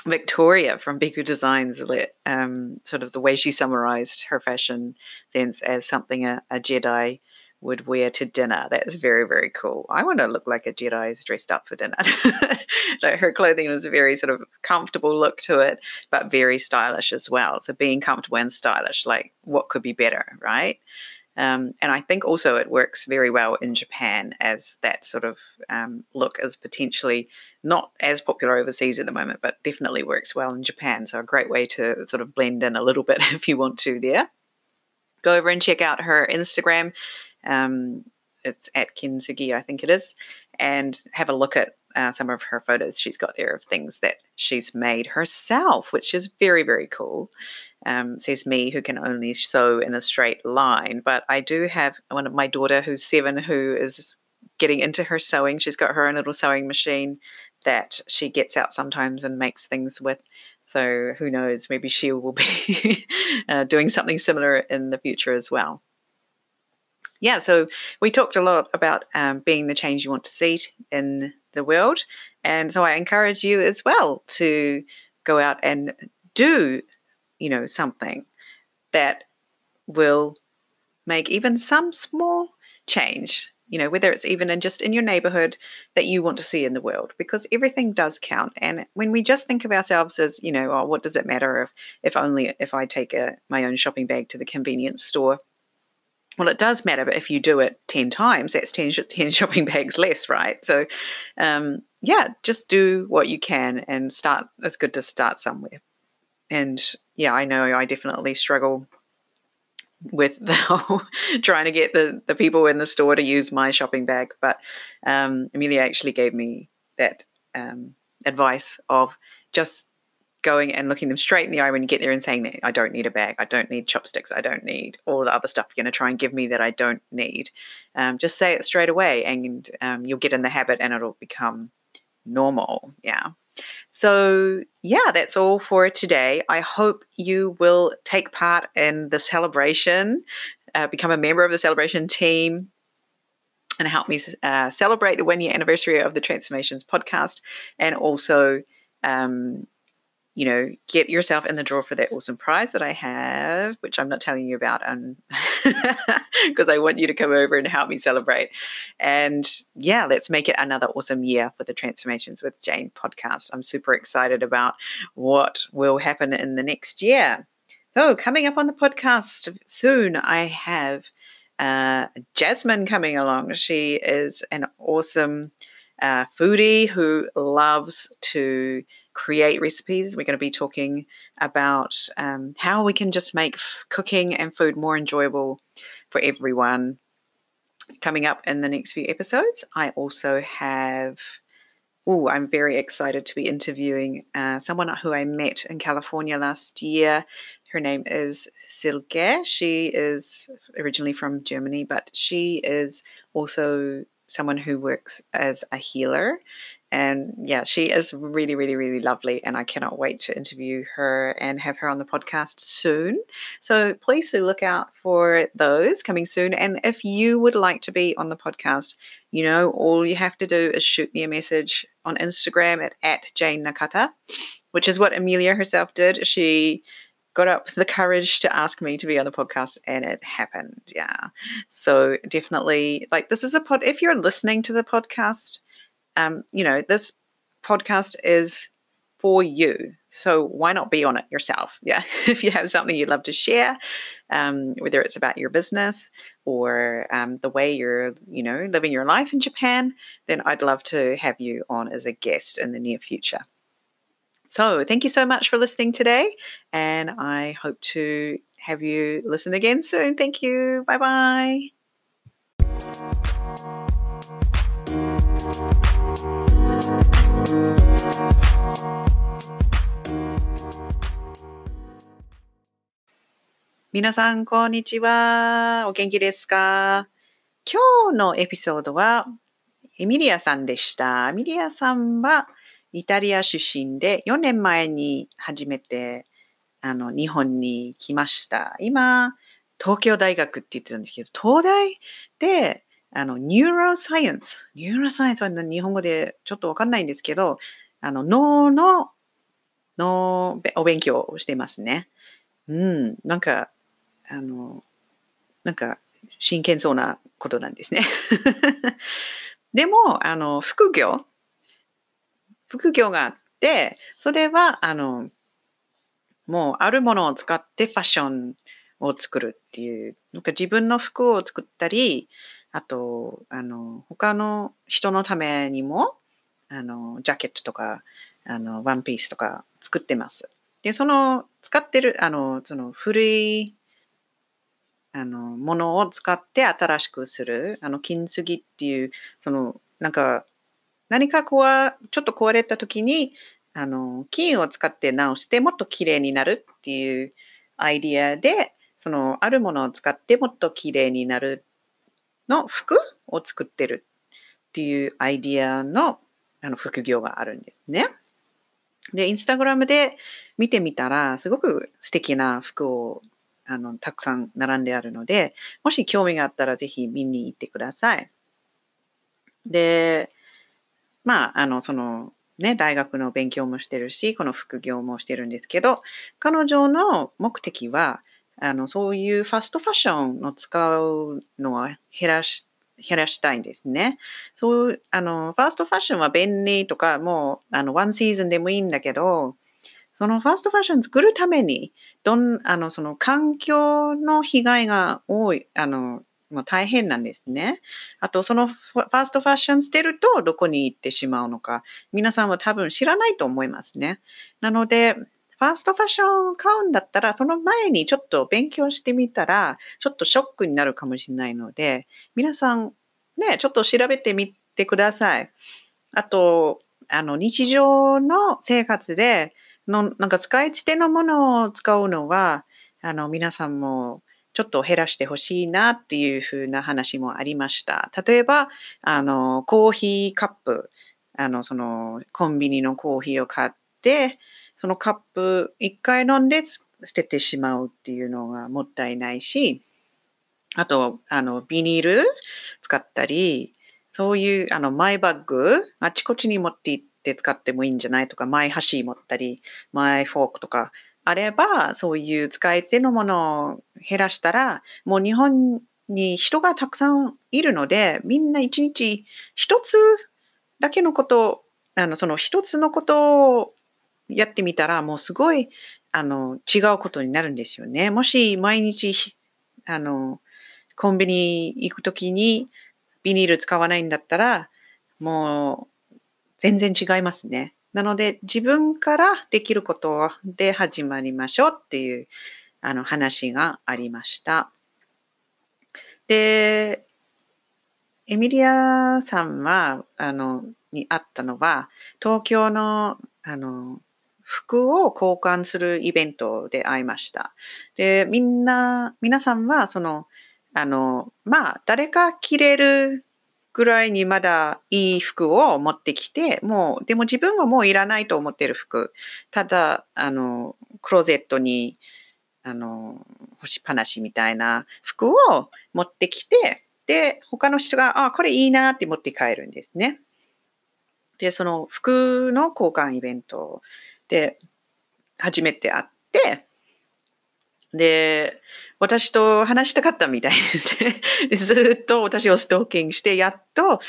Victoria from Biku Designs, um, sort of the way she summarized her fashion sense as something a, a Jedi would wear to dinner. That's very, very cool. I want to look like a Jedi is dressed up for dinner. like her clothing was a very sort of comfortable look to it, but very stylish as well. So being comfortable and stylish, like what could be better, right? Um, and I think also it works very well in Japan as that sort of um, look is potentially not as popular overseas at the moment, but definitely works well in Japan. So a great way to sort of blend in a little bit if you want to there. Go over and check out her Instagram. Um, it's at Kintsugi, I think it is, and have a look at uh, some of her photos she's got there of things that she's made herself, which is very, very cool. Um, says me, who can only sew in a straight line. But I do have one of my daughter who's seven who is getting into her sewing. She's got her own little sewing machine that she gets out sometimes and makes things with. So who knows? Maybe she will be uh, doing something similar in the future as well. Yeah, so we talked a lot about um, being the change you want to see in the world. And so I encourage you as well to go out and do, you know, something that will make even some small change you know whether it's even in just in your neighborhood that you want to see in the world because everything does count and when we just think of ourselves as you know oh what does it matter if if only if i take a, my own shopping bag to the convenience store well it does matter but if you do it 10 times that's 10, 10 shopping bags less right so um, yeah just do what you can and start it's good to start somewhere and yeah i know i definitely struggle with the whole trying to get the, the people in the store to use my shopping bag. But um, Emilia actually gave me that um, advice of just going and looking them straight in the eye when you get there and saying, that I don't need a bag, I don't need chopsticks, I don't need all the other stuff you're going to try and give me that I don't need. Um, just say it straight away and um, you'll get in the habit and it'll become normal. Yeah. So, yeah, that's all for today. I hope you will take part in the celebration, uh, become a member of the celebration team, and help me uh, celebrate the one year anniversary of the Transformations podcast and also um, you know, get yourself in the draw for that awesome prize that I have, which I'm not telling you about and because I want you to come over and help me celebrate. And yeah, let's make it another awesome year for the Transformations with Jane podcast. I'm super excited about what will happen in the next year. So, coming up on the podcast soon, I have uh, Jasmine coming along. She is an awesome uh, foodie who loves to create recipes. We're going to be talking about um, how we can just make f- cooking and food more enjoyable for everyone. Coming up in the next few episodes, I also have. Oh, I'm very excited to be interviewing uh, someone who I met in California last year. Her name is Silke. She is originally from Germany, but she is also someone who works as a healer and yeah, she is really, really, really lovely. And I cannot wait to interview her and have her on the podcast soon. So please do look out for those coming soon. And if you would like to be on the podcast, you know, all you have to do is shoot me a message on Instagram at, at Jane Nakata, which is what Emilia herself did. She got up the courage to ask me to be on the podcast and it happened. Yeah. So definitely like this is a pod if you're listening to the podcast um, you know, this podcast is for you. So why not be on it yourself? Yeah. if you have something you'd love to share, um, whether it's about your business or um, the way you're, you know, living your life in Japan, then I'd love to have you on as a guest in the near future. So thank you so much for listening today. And I hope to have you listen again soon. Thank you. Bye bye. 皆さん、こんにちは。お元気ですか？今日のエピソードは、エミリアさんでした。エミリアさんは、イタリア出身で、4年前に初めて、あの、日本に来ました。今、東京大学って言ってたんですけど、東大で、あの、ニューロサイエンス。ニューロサイエンスは日本語でちょっとわかんないんですけど、あの、脳の、のお勉強をしてますね。うん、なんか、あの、なんか、真剣そうなことなんですね。でも、あの、副業、副業があって、それは、あの、もうあるものを使ってファッションを作るっていう、なんか自分の服を作ったり、あと、あの、他の人のためにも、あの、ジャケットとか、あの、ワンピースとか作ってます。で、その、使ってる、あの、その古いあの、ものを使って新しくする、あの、金継ぎっていう、その、なんか、何かこわ、ちょっと壊れた時に、あの、金を使って直してもっと綺麗になるっていうアイディアで、その、あるものを使ってもっと綺麗になるの服を作ってるっていうアイディアのあの副業があるんですね。で、インスタグラムで見てみたら、すごく素敵な服をあの、たくさん並んであるので、もし興味があったらぜひ見に行ってください。で、まあ、あの、その、ね、大学の勉強もしてるし、この副業もしてるんですけど、彼女の目的は、あの、そういうファストファッションを使うのは減らし、減らしたいんですね。そう、あの、ファーストファッションは便利とか、もう、あの、ワンシーズンでもいいんだけど、そのファーストファッション作るために、どん、あの、その環境の被害が多い、あの、もう大変なんですね。あと、そのファーストファッション捨てるとどこに行ってしまうのか、皆さんは多分知らないと思いますね。なので、ファーストファッションを買うんだったら、その前にちょっと勉強してみたら、ちょっとショックになるかもしれないので、皆さんね、ちょっと調べてみてください。あと、あの、日常の生活で、の、なんか使い捨てのものを使うのは、あの、皆さんもちょっと減らしてほしいなっていうふうな話もありました。例えば、あの、コーヒーカップ、あの、その、コンビニのコーヒーを買って、そのカップ一回飲んで捨ててしまうっていうのがもったいないし、あと、あの、ビニール使ったり、そういう、あの、マイバッグ、あちこちに持って行って使ってもいいんじゃないとか、マイ箸持ったり、マイフォークとかあれば、そういう使い捨てのものを減らしたら、もう日本に人がたくさんいるので、みんな一日一つだけのこと、あの、その一つのことをやってみたら、もうすごい、あの、違うことになるんですよね。もし毎日、あの、コンビニ行くときにビニール使わないんだったら、もう全然違いますね。なので自分からできることで始まりましょうっていうあの話がありました。で、エミリアさんは、あの、にあったのは、東京の、あの、服を交換するイベントで会いました。で、みんな、皆さんは、その、あの、まあ、誰か着れるぐらいにまだいい服を持ってきて、もう、でも自分はもういらないと思ってる服。ただ、あの、クローゼットに、あの、干しっぱなしみたいな服を持ってきて、で、他の人が、あ、これいいなって持って帰るんですね。で、その服の交換イベントで初めて会って、で、私と話したかったみたいですね。ずっと私をストーキングして、やっと、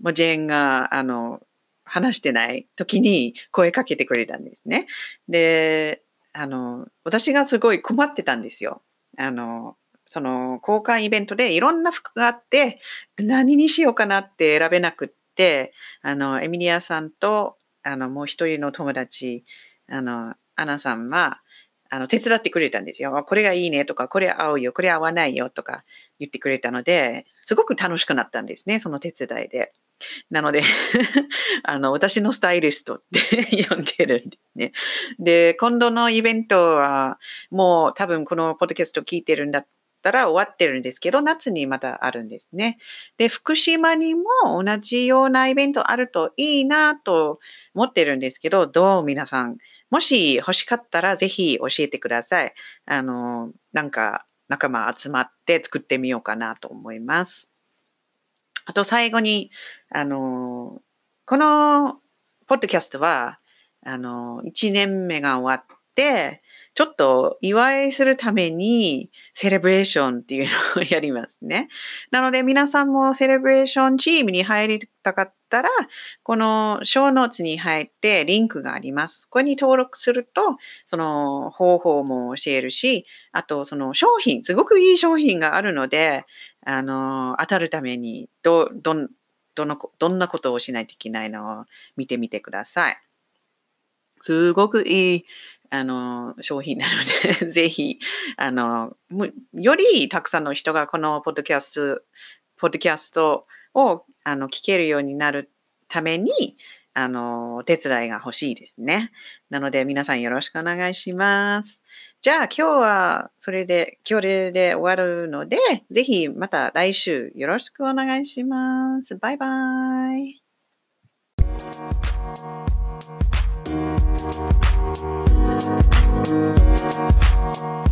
もうジェーンが、あの、話してない時に声かけてくれたんですね。で、あの、私がすごい困ってたんですよ。あの、その交換イベントでいろんな服があって、何にしようかなって選べなくって、あの、エミリアさんと、あの、もう一人の友達、あの、アナさんは、あの、手伝ってくれたんですよ。これがいいねとか、これ合うよ、これ合わないよとか言ってくれたので、すごく楽しくなったんですね、その手伝いで。なので あの、私のスタイリストって 呼んでるんですね。で、今度のイベントは、もう多分このポッドキャスト聞いてるんだったら終わってるんですけど、夏にまたあるんですね。で、福島にも同じようなイベントあるといいなと思ってるんですけど、どう皆さんもし欲しかったらぜひ教えてください。あの、なんか仲間集まって作ってみようかなと思います。あと最後に、あの、このポッドキャストは、あの、1年目が終わって、ちょっと祝いするためにセレブレーションっていうのをやりますね。なので皆さんもセレブレーションチームに入りたかったら、この小ノーツに入ってリンクがあります。ここに登録すると、その方法も教えるし、あとその商品、すごくいい商品があるので、あの、当たるためにど、ど、どの、どんなことをしないといけないのを見てみてください。すごくいいあの、商品なのでぜひ、あの、よりたくさんの人がこのポッドキャスト、ポッドキャストをあの聞けるようになるために、あの、お手伝いが欲しいですね。なので皆さんよろしくお願いします。じゃあ今日はそれで、今日で終わるので、ぜひまた来週よろしくお願いします。バイバイ。Thank you.